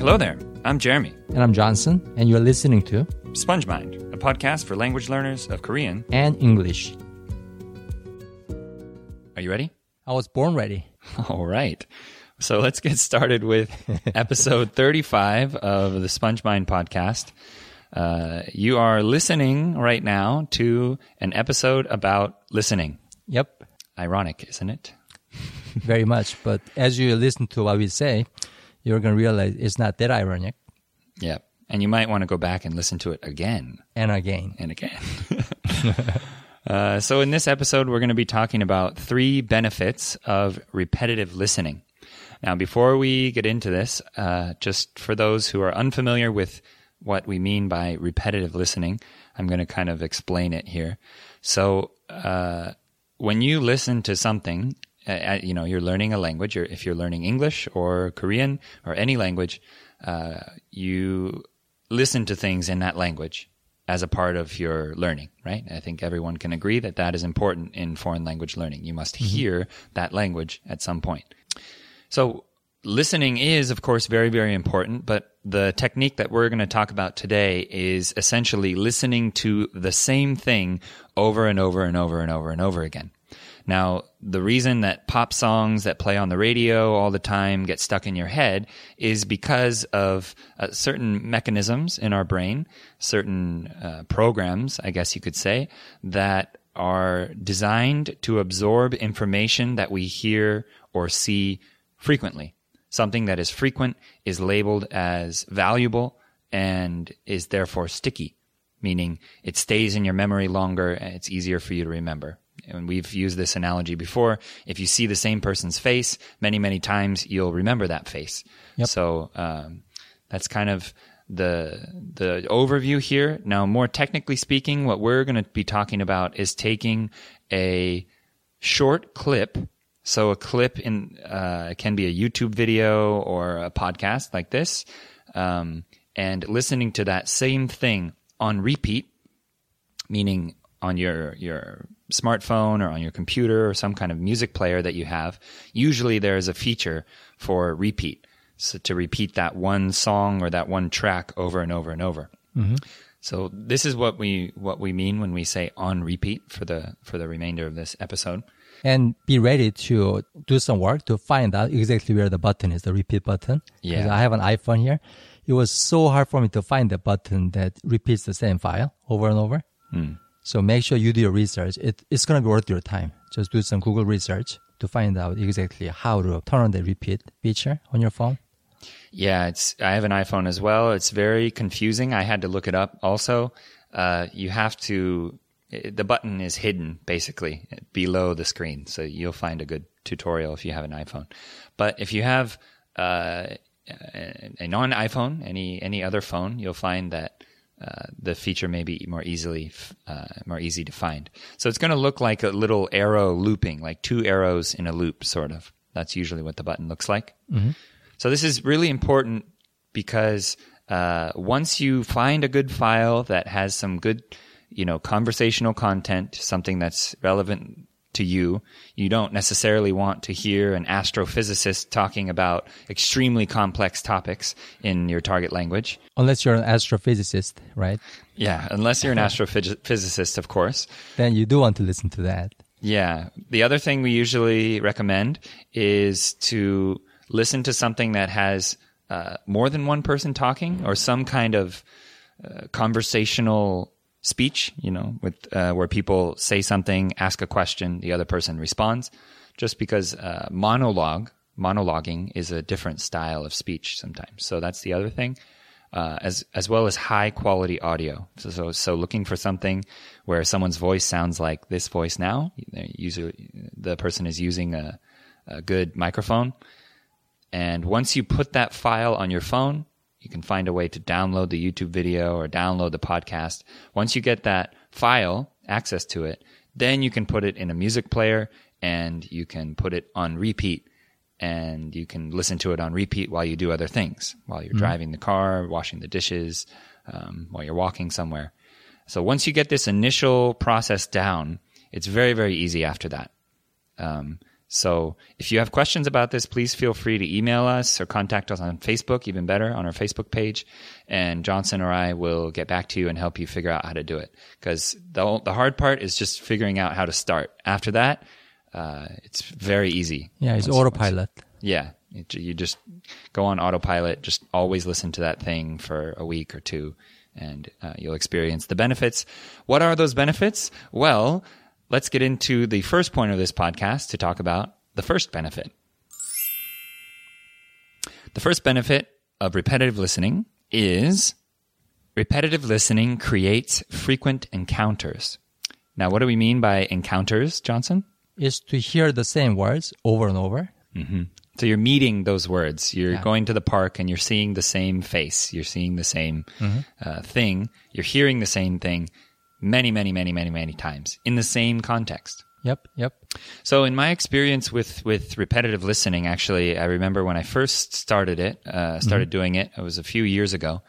Hello there. I'm Jeremy. And I'm Johnson, and you're listening to Sponge Mind, a podcast for language learners of Korean and English. Are you ready? I was born ready. All right. So let's get started with episode 35 of the Sponge Mind podcast. Uh, you are listening right now to an episode about listening. Yep. Ironic, isn't it? Very much. But as you listen to what we say, you're going to realize it's not that ironic. Yeah. And you might want to go back and listen to it again and again and again. uh, so, in this episode, we're going to be talking about three benefits of repetitive listening. Now, before we get into this, uh, just for those who are unfamiliar with what we mean by repetitive listening, I'm going to kind of explain it here. So, uh, when you listen to something, uh, you know, you're learning a language, or if you're learning English or Korean or any language, uh, you listen to things in that language as a part of your learning, right? I think everyone can agree that that is important in foreign language learning. You must mm-hmm. hear that language at some point. So listening is, of course, very, very important, but the technique that we're going to talk about today is essentially listening to the same thing over and over and over and over and over again. Now, the reason that pop songs that play on the radio all the time get stuck in your head is because of uh, certain mechanisms in our brain, certain uh, programs, I guess you could say, that are designed to absorb information that we hear or see frequently. Something that is frequent is labeled as valuable and is therefore sticky, meaning it stays in your memory longer and it's easier for you to remember and we've used this analogy before. If you see the same person's face many, many times, you'll remember that face. Yep. So um, that's kind of the the overview here. Now, more technically speaking, what we're going to be talking about is taking a short clip. So a clip in uh, can be a YouTube video or a podcast like this, um, and listening to that same thing on repeat, meaning on your your smartphone or on your computer or some kind of music player that you have, usually there is a feature for repeat. So to repeat that one song or that one track over and over and over. Mm-hmm. So this is what we what we mean when we say on repeat for the for the remainder of this episode. And be ready to do some work to find out exactly where the button is, the repeat button. Yeah. I have an iPhone here. It was so hard for me to find the button that repeats the same file over and over. Mm. So make sure you do your research. It, it's going to be worth your time. Just do some Google research to find out exactly how to turn on the repeat feature on your phone. Yeah, it's. I have an iPhone as well. It's very confusing. I had to look it up. Also, uh, you have to. The button is hidden basically below the screen, so you'll find a good tutorial if you have an iPhone. But if you have uh, a non iPhone, any any other phone, you'll find that uh, the feature may be more easily uh, more easy to find. So it's going to look like a little arrow looping, like two arrows in a loop, sort of. That's usually what the button looks like. Mm-hmm. So this is really important because uh, once you find a good file that has some good, you know, conversational content, something that's relevant to you. You don't necessarily want to hear an astrophysicist talking about extremely complex topics in your target language. Unless you're an astrophysicist, right? Yeah, unless you're an astrophysicist, of course. Then you do want to listen to that. Yeah. The other thing we usually recommend is to listen to something that has uh, more than one person talking or some kind of uh, conversational speech, you know, with uh, where people say something, ask a question, the other person responds. Just because uh, monologue, monologuing is a different style of speech sometimes. So that's the other thing. Uh, as as well as high quality audio. So, so, so looking for something where someone's voice sounds like this voice now. Usually, the person is using a, a good microphone, and once you put that file on your phone, you can find a way to download the YouTube video or download the podcast. Once you get that file, access to it, then you can put it in a music player and you can put it on repeat and you can listen to it on repeat while you do other things, while you're mm-hmm. driving the car, washing the dishes, um, while you're walking somewhere. So once you get this initial process down, it's very, very easy after that. Um, So if you have questions about this, please feel free to email us or contact us on Facebook, even better, on our Facebook page. And Johnson or I will get back to you and help you figure out how to do it. Because the, the hard part is just figuring out how to start. After that, uh, it's very easy. Yeah, it's Once- autopilot. yeah. It, you just go on autopilot, just always listen to that thing for a week or two, and uh, you'll experience the benefits. What are those benefits? Well, let's get into the first point of this podcast to talk about the first benefit. The first benefit of repetitive listening is repetitive listening creates frequent encounters. Now, what do we mean by encounters, Johnson? Is to hear the same words over and over. So you're meeting those words. You're Yeah. going to the park and you're seeing the same face. You're seeing the same uh, thing. You're hearing the same thing many, many, many, many, many times in the same context. Yep, yep. So in my experience with with repetitive listening, actually, I remember when I first started it, uh, started doing it. It was a few years ago.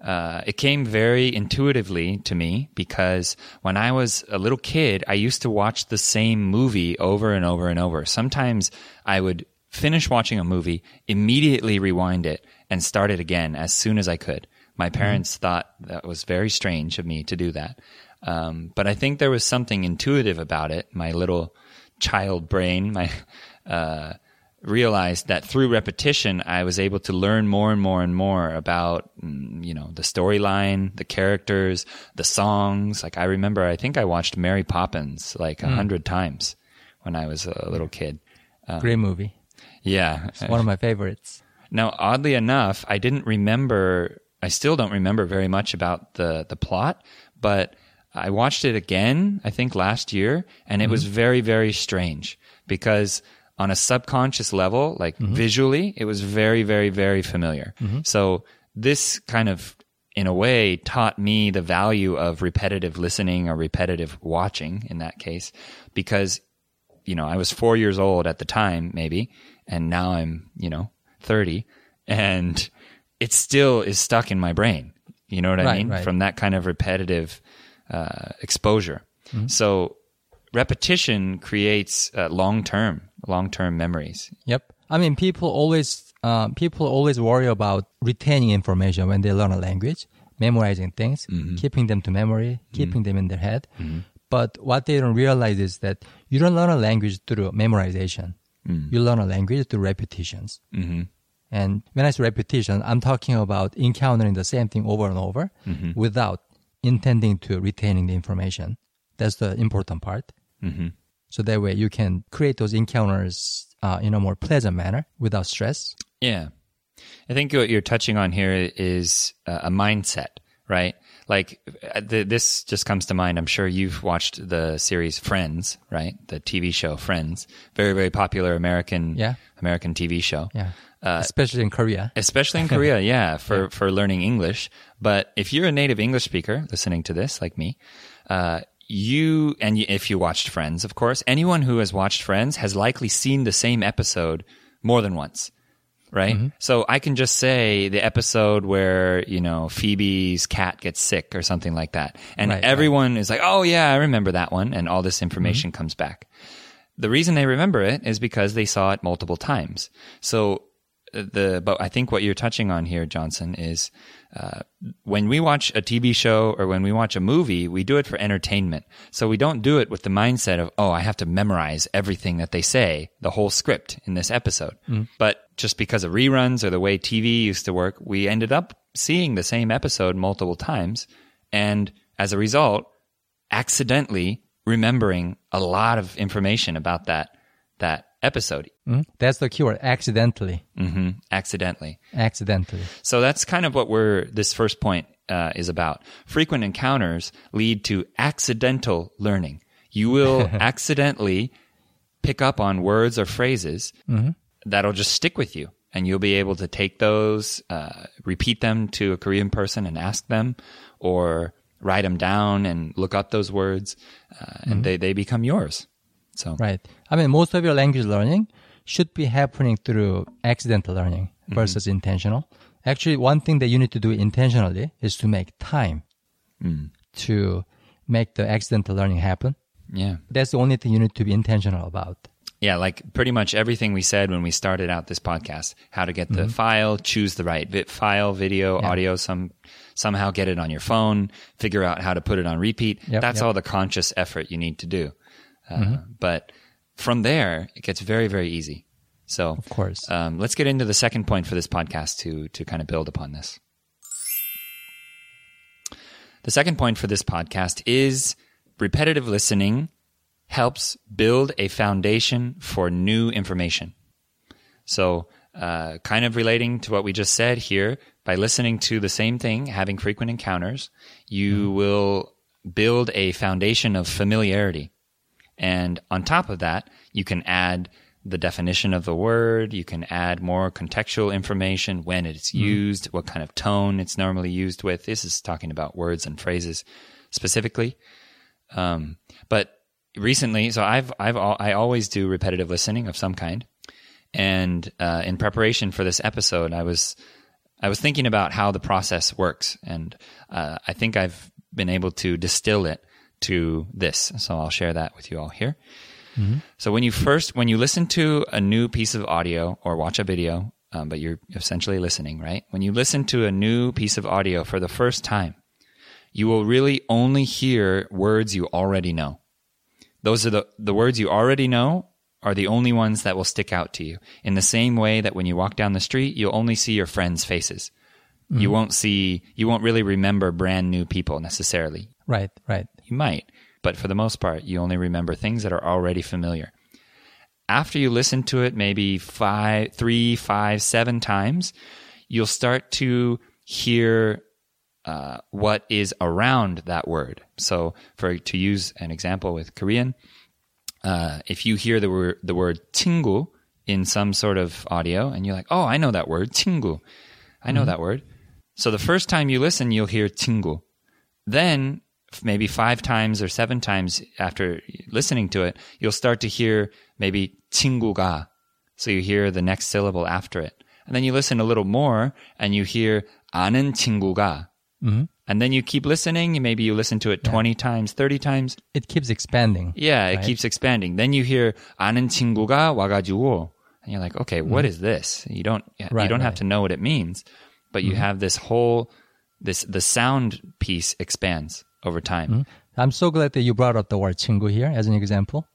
Uh, it came very intuitively to me because when I was a little kid, I used to watch the same movie over and over and over. Sometimes I would finish watching a movie, immediately rewind it, and start it again as soon as I could. My parents thought that was very strange of me to do that. Um, but I think there was something intuitive about it. My little child brain, my, uh, realized that through repetition, I was able to learn more and more and more about, mm, you know, the storyline, the characters, the songs. Like I remember, I think I watched Mary Poppins like a hundred times when I was a little kid. Great movie. Yeah. It's one of my favorites. Now, oddly enough, I didn't remember. I still don't remember very much about the the plot, but I watched it again. I think last year, and it was mm-hmm. very very strange because on a subconscious level, like mm-hmm. visually, it was very very very familiar. Mm-hmm. So this kind of in a way taught me the value of repetitive listening or repetitive watching in that case because you know, I was four years old at the time, maybe, and now I'm, you know, 30, and it still is stuck in my brain. You know what I Right, mean? right. From that kind of repetitive uh, exposure. So repetition creates uh, long term, long term memories. Yep. I mean, people always uh, people always worry about retaining information when they learn a language, memorizing things, keeping them to memory, keeping them in their head. But what they don't realize is that you don't learn a language through memorization. You learn a language through repetitions. hmm And when I say repetition, I'm talking about encountering the same thing over and over without intending to retaining the information. That's the important part. hmm So that way you can create those encounters uh, in a more pleasant manner without stress. Yeah. I think what you're touching on here is uh, a mindset, right? Like uh, th- this just comes to mind. I'm sure you've watched the series Friends, right? The TV show Friends, very very popular American Yeah. American TV show. Yeah. Especially in Korea. Especially in Korea, yeah, for for learning English. But if you're a native English speaker listening to this, like me, uh, you and if you watched Friends, of course, anyone who has watched Friends has likely seen the same episode more than once, right? Mm-hmm. So I can just say the episode where you know Phoebe's cat gets sick or something like that, and Right, right. everyone is like, "Oh yeah, I remember that one," and all this information Mm-hmm. comes back. The reason they remember it is because they saw it multiple times. So uh, the but I think what you're touching on here, Johnson, is uh, when we watch a TV show or when we watch a movie, we do it for entertainment. So we don't do it with the mindset of oh, I have to memorize everything that they say, the whole script in this episode. But just because of reruns or the way TV used to work, we ended up seeing the same episode multiple times, and as a result, accidentally remembering a lot of information about that that episode. Mm? That's the keyword. Accidentally. Mm-hmm, Accidentally. Accidentally. So that's kind of what we're this first point uh, is about. Frequent encounters lead to accidental learning. You will accidentally pick up on words or phrases that'll just stick with you, and you'll be able to take those, uh, repeat them to a Korean person and ask them, or write them down and look up those words, uh, and they they become yours. So Right. I mean, most of your language learning should be happening through accidental learning versus intentional. Actually, one thing that you need to do intentionally is to make time to make the accidental learning happen. yeah. That's the only thing you need to be intentional about. Yeah, like pretty much everything we said when we started out this podcast. How to get the Mm-hmm. file, choose the right vi- file, video, audio, some somehow get it on your phone, figure out how to put it on repeat. Yep, That's yep. all the conscious effort you need to do. Uh, Mm-hmm. But from there, it gets very, very easy. So, Of course. um, let's get into the second point for this podcast to to kind of build upon this. The second point for this podcast is repetitive listening helps build a foundation for new information. So, uh, kind of relating to what we just said here, by listening to the same thing, having frequent encounters, you will build a foundation of familiarity. And on top of that, you can add the definition of the word. You can add more contextual information, when it's used, what kind of tone it's normally used with. This is talking about words and phrases specifically. Um, but recently, so I've, I've, al- I always do repetitive listening of some kind. And, uh, in preparation for this episode, I was, I was thinking about how the process works. And, uh, I think I've been able to distill it to this. So I'll share that with you all here. So when you first, when you listen to a new piece of audio or watch a video, um, but you're essentially listening, right? When you listen to a new piece of audio for the first time, you will really only hear words you already know. Those are the, the words you already know are the only ones that will stick out to you. In the same way that when you walk down the street, you'll only see your friends' faces. You mm-hmm. won't see, you won't really remember brand new people necessarily. Right, right. You might, but for the most part, you only remember things that are already familiar. After you listen to it maybe five, three, five, seven times, you'll start to hear uh, what is around that word. So, for to use an example with Korean, uh, if you hear the word the word 친구 in some sort of audio, and you're like, "Oh, I know that word, 친구. I know that word." So the first time you listen, you'll hear 친구. Then f- maybe five times or seven times after listening to it, you'll start to hear maybe 친구가. So you hear the next syllable after it. And then you listen a little more and you hear 아는 친구가. And then you keep listening. Maybe you listen to it 20 times, 30 times. It keeps expanding. Yeah, it Right. keeps expanding. Then you hear 아는 친구가 와가지고. And you're like, okay, what is this? You don't, you Right, don't have right. to know what it means, but you have this whole, this, the sound piece expands over time. I'm so glad that you brought up the word 친구 here as an example,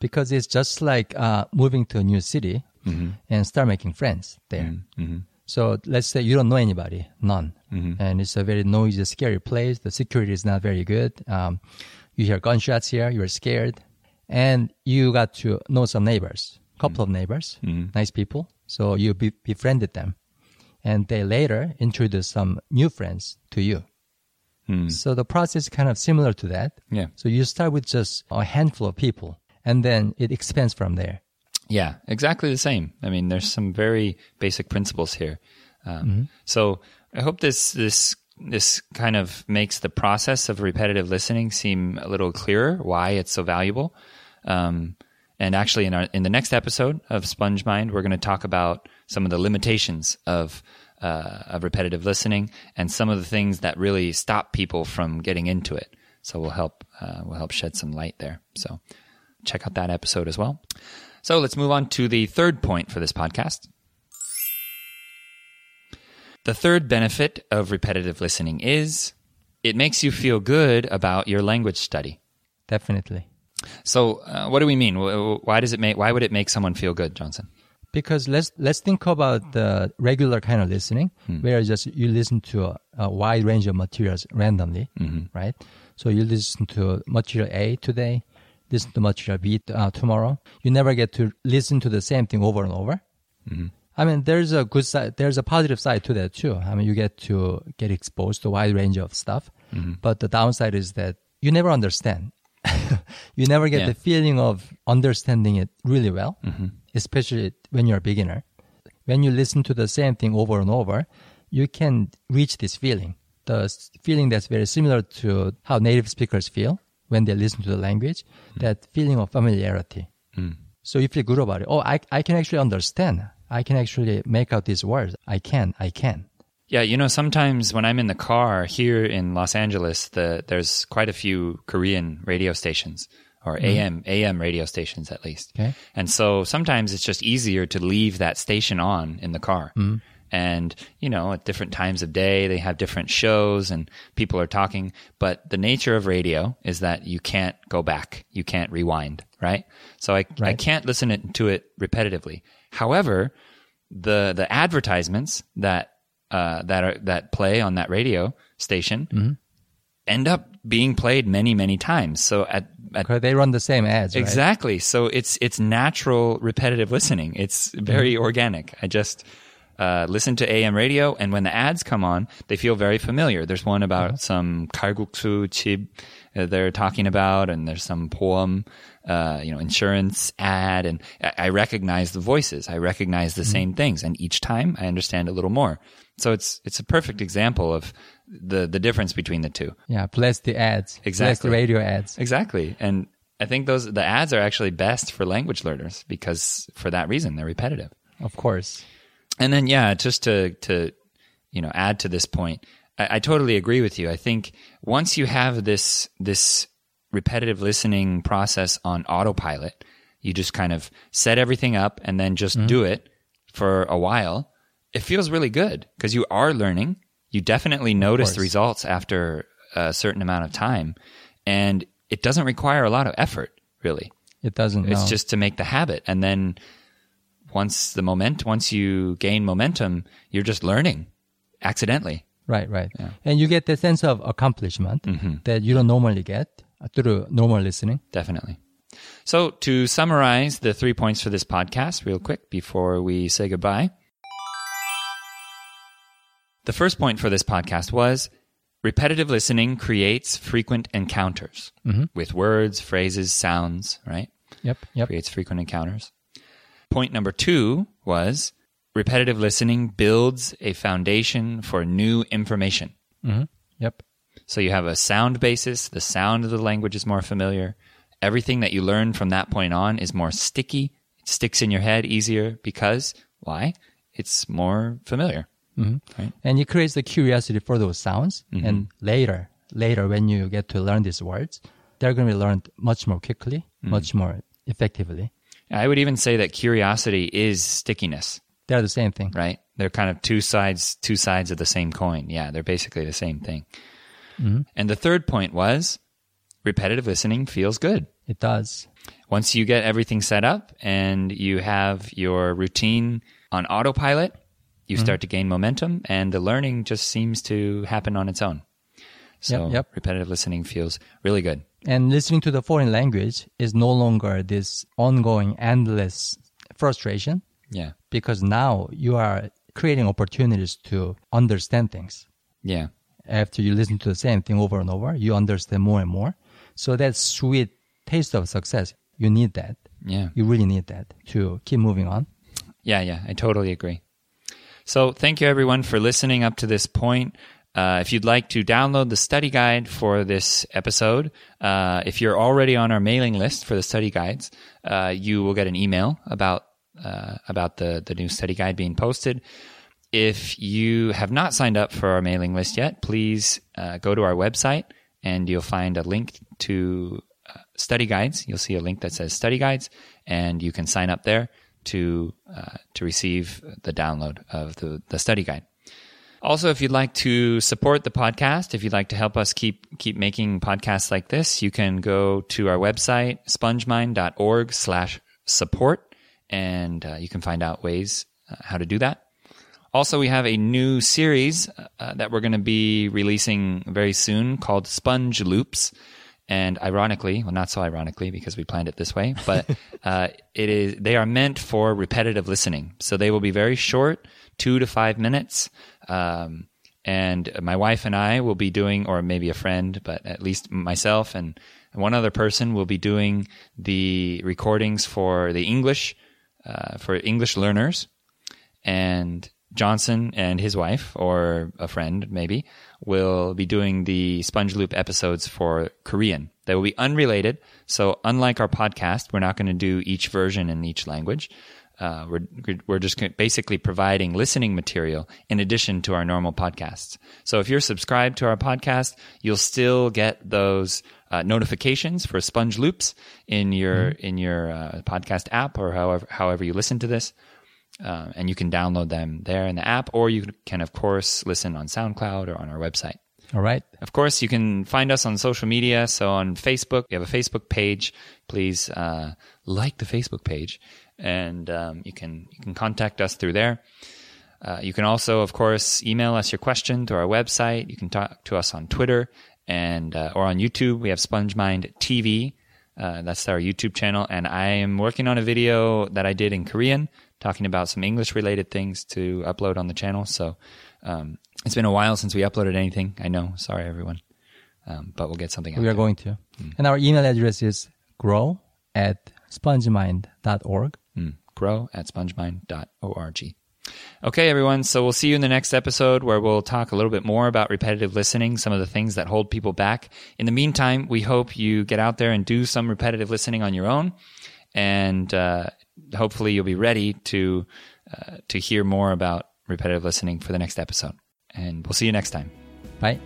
because it's just like uh, moving to a new city and start making friends there. So let's say you don't know anybody, none, mm-hmm. and it's a very noisy, scary place. The security is not very good. Um, you hear gunshots here, you're scared, and you got to know some neighbors, couple of mm-hmm. neighbors, mm-hmm. nice people. So you be- befriended them, and they later introduce some new friends to you. Mm. So the process is kind of similar to that. Yeah. So you start with just a handful of people and then it expands from there. Yeah, exactly the same. I mean, there's some very basic principles here. Um, So I hope this this this kind of makes the process of repetitive listening seem a little clearer. Why it's so valuable. Um, and actually, in our in the next episode of Sponge Mind, we're going to talk about some of the limitations of uh, of repetitive listening and some of the things that really stop people from getting into it. So we'll help uh, we'll help shed some light there. So check out that episode as well. So let's move on to the third point for this podcast. The third benefit of repetitive listening is it makes you feel good about your language study. Definitely. So, uh, what do we mean? Why does it make? Why would it make someone feel good, Johnson? Because let's let's think about the regular kind of listening, where just you listen to a, a wide range of materials randomly, right? So you listen to material A today, listen to material B uh, tomorrow. You never get to listen to the same thing over and over. Mm-hmm. I mean, there's a good side, there's a positive side to that too. I mean, you get to get exposed to a wide range of stuff, mm-hmm. but the downside is that you never understand. you never get Yeah. the feeling of understanding it really well, mm-hmm. especially when you're a beginner. When you listen to the same thing over and over, you can reach this feeling. The feeling that's very similar to how native speakers feel when they listen to the language, mm. that feeling of familiarity. Mm. So you feel good about it. Oh, I, I can actually understand. I can actually make out these words. I can, I can. Yeah, you know, sometimes when I'm in the car here in Los Angeles, the, there's quite a few Korean radio stations or mm-hmm. AM AM radio stations at least. Okay. And so sometimes it's just easier to leave that station on in the car. Mm. And, you know, at different times of day, they have different shows and people are talking. But the nature of radio is that you can't go back. You can't rewind, right? So I, I can't listen to it repetitively. However, the, the advertisements that, uh, that are, that play on that radio station end up being played many, many times. So at, at they run the same ads, right? Exactly. So it's it's natural repetitive listening. It's very organic. I just uh, listen to AM radio, and when the ads come on, they feel very familiar. There's one about some kalguksu chib uh, they're talking about, and there's some poem, uh, you know, insurance ad, and I, recognize the voices. I recognize the same things, and each time I understand a little more. So it's it's a perfect example of the the difference between the two. Yeah, plus the ads. Plus Exactly. the radio ads. Exactly. And I think those the ads are actually best for language learners because for that reason they're repetitive. Of course. And then yeah, just to to you know add to this point, I, I totally agree with you. I think once you have this this repetitive listening process on autopilot, you just kind of set everything up and then just mm-hmm. do it for a while. It feels really good because you are learning. You definitely notice the results after a certain amount of time, and it doesn't require a lot of effort, really. It doesn't. It's no. just to make the habit, and then once the moment, once you gain momentum, you're just learning accidentally. Right, right. And you get the sense of accomplishment Mm-hmm. that you don't normally get through normal listening. Definitely. So, to summarize the three points for this podcast, real quick, before we say goodbye. The first point for this podcast was repetitive listening creates frequent encounters with words, phrases, sounds, right? Yep, yep. Creates frequent encounters. Point number two was repetitive listening builds a foundation for new information. hmm Yep. So you have a sound basis, the sound of the language is more familiar. Everything that you learn from that point on is more sticky. It sticks in your head easier because why? It's more familiar. Right? And it creates the curiosity for those sounds. Mm-hmm. And later, later when you get to learn these words, they're going to be learned much more quickly, Mm. much more effectively. I would even say that curiosity is stickiness, They're the same thing. right? They're kind of two sides, two sides of the same coin. Yeah, they're basically the same thing. Mm-hmm. And the third point was repetitive listening feels good. It does. Once you get everything set up and you have your routine on autopilot, you mm-hmm. start to gain momentum and the learning just seems to happen on its own. So Yep, yep. repetitive listening feels really good. And listening to the foreign language is no longer this ongoing, endless frustration Yeah. because now you are creating opportunities to understand things. Yeah. After you listen to the same thing over and over, you understand more and more. So that sweet taste of success, you need that. Yeah. You really need that to keep moving on. Yeah, yeah, I totally agree. So, thank you everyone for listening up to this point. Uh, if you'd like to download the study guide for this episode, uh, if you're already on our mailing list for the study guides, uh, you will get an email about uh, about the the new study guide being posted. If you have not signed up for our mailing list yet, please uh, go to our website and you'll find a link to uh, study guides. You'll see a link that says study guides, and you can sign up there to to receive the download of the, the study guide. Also, if you'd like to support the podcast, if you'd like to help us keep keep making podcasts like this, you can go to our website spongemind.org slash support, and uh, you can find out ways uh, how to do that. Also, we have a new series uh, that we're going to be releasing very soon called Sponge Loops. And ironically, well, not so ironically because we planned it this way, but uh, it is they are meant for repetitive listening. So they will be very short, two to five minutes. Um, and my wife and I will be doing, or maybe a friend, but at least myself and one other person will be doing the recordings for the English, uh, for English learners and Johnson and his wife, or a friend maybe, will be doing the Sponge Loop episodes for Korean. They will be unrelated. So, unlike our podcast, we're not going to do each version in each language. Uh, we're we're just basically providing listening material in addition to our normal podcasts. So if you're subscribed to our podcast, you'll still get those uh, notifications for Sponge Loops in your mm-hmm. in your uh, podcast app or however however you listen to this. Uh, and you can download them there in the app, or you can, of course, listen on SoundCloud or on our website. All right. Of course, you can find us on social media. So on Facebook, we have a Facebook page. Please uh, like the Facebook page, and um, you can you can contact us through there. Uh, you can also, of course, email us your question to our website. You can talk to us on Twitter and uh, or on YouTube. We have SpongeMind TV. Uh, that's our YouTube channel, and I am working on a video that I did in Korean, talking about some English related things to upload on the channel. So um, it's been a while since we uploaded anything. I know. Sorry, everyone. Um, but we'll get something. We are there. going to, mm. and our email address is grow at spongemind.org. Mm. Grow at spongemind.org. Okay, everyone. So we'll see you in the next episode where we'll talk a little bit more about repetitive listening, some of the things that hold people back. In the meantime, we hope you get out there and do some repetitive listening on your own, and uh, hopefully you'll be ready to uh, to hear more about repetitive listening for the next episode. And we'll see you next time. Bye.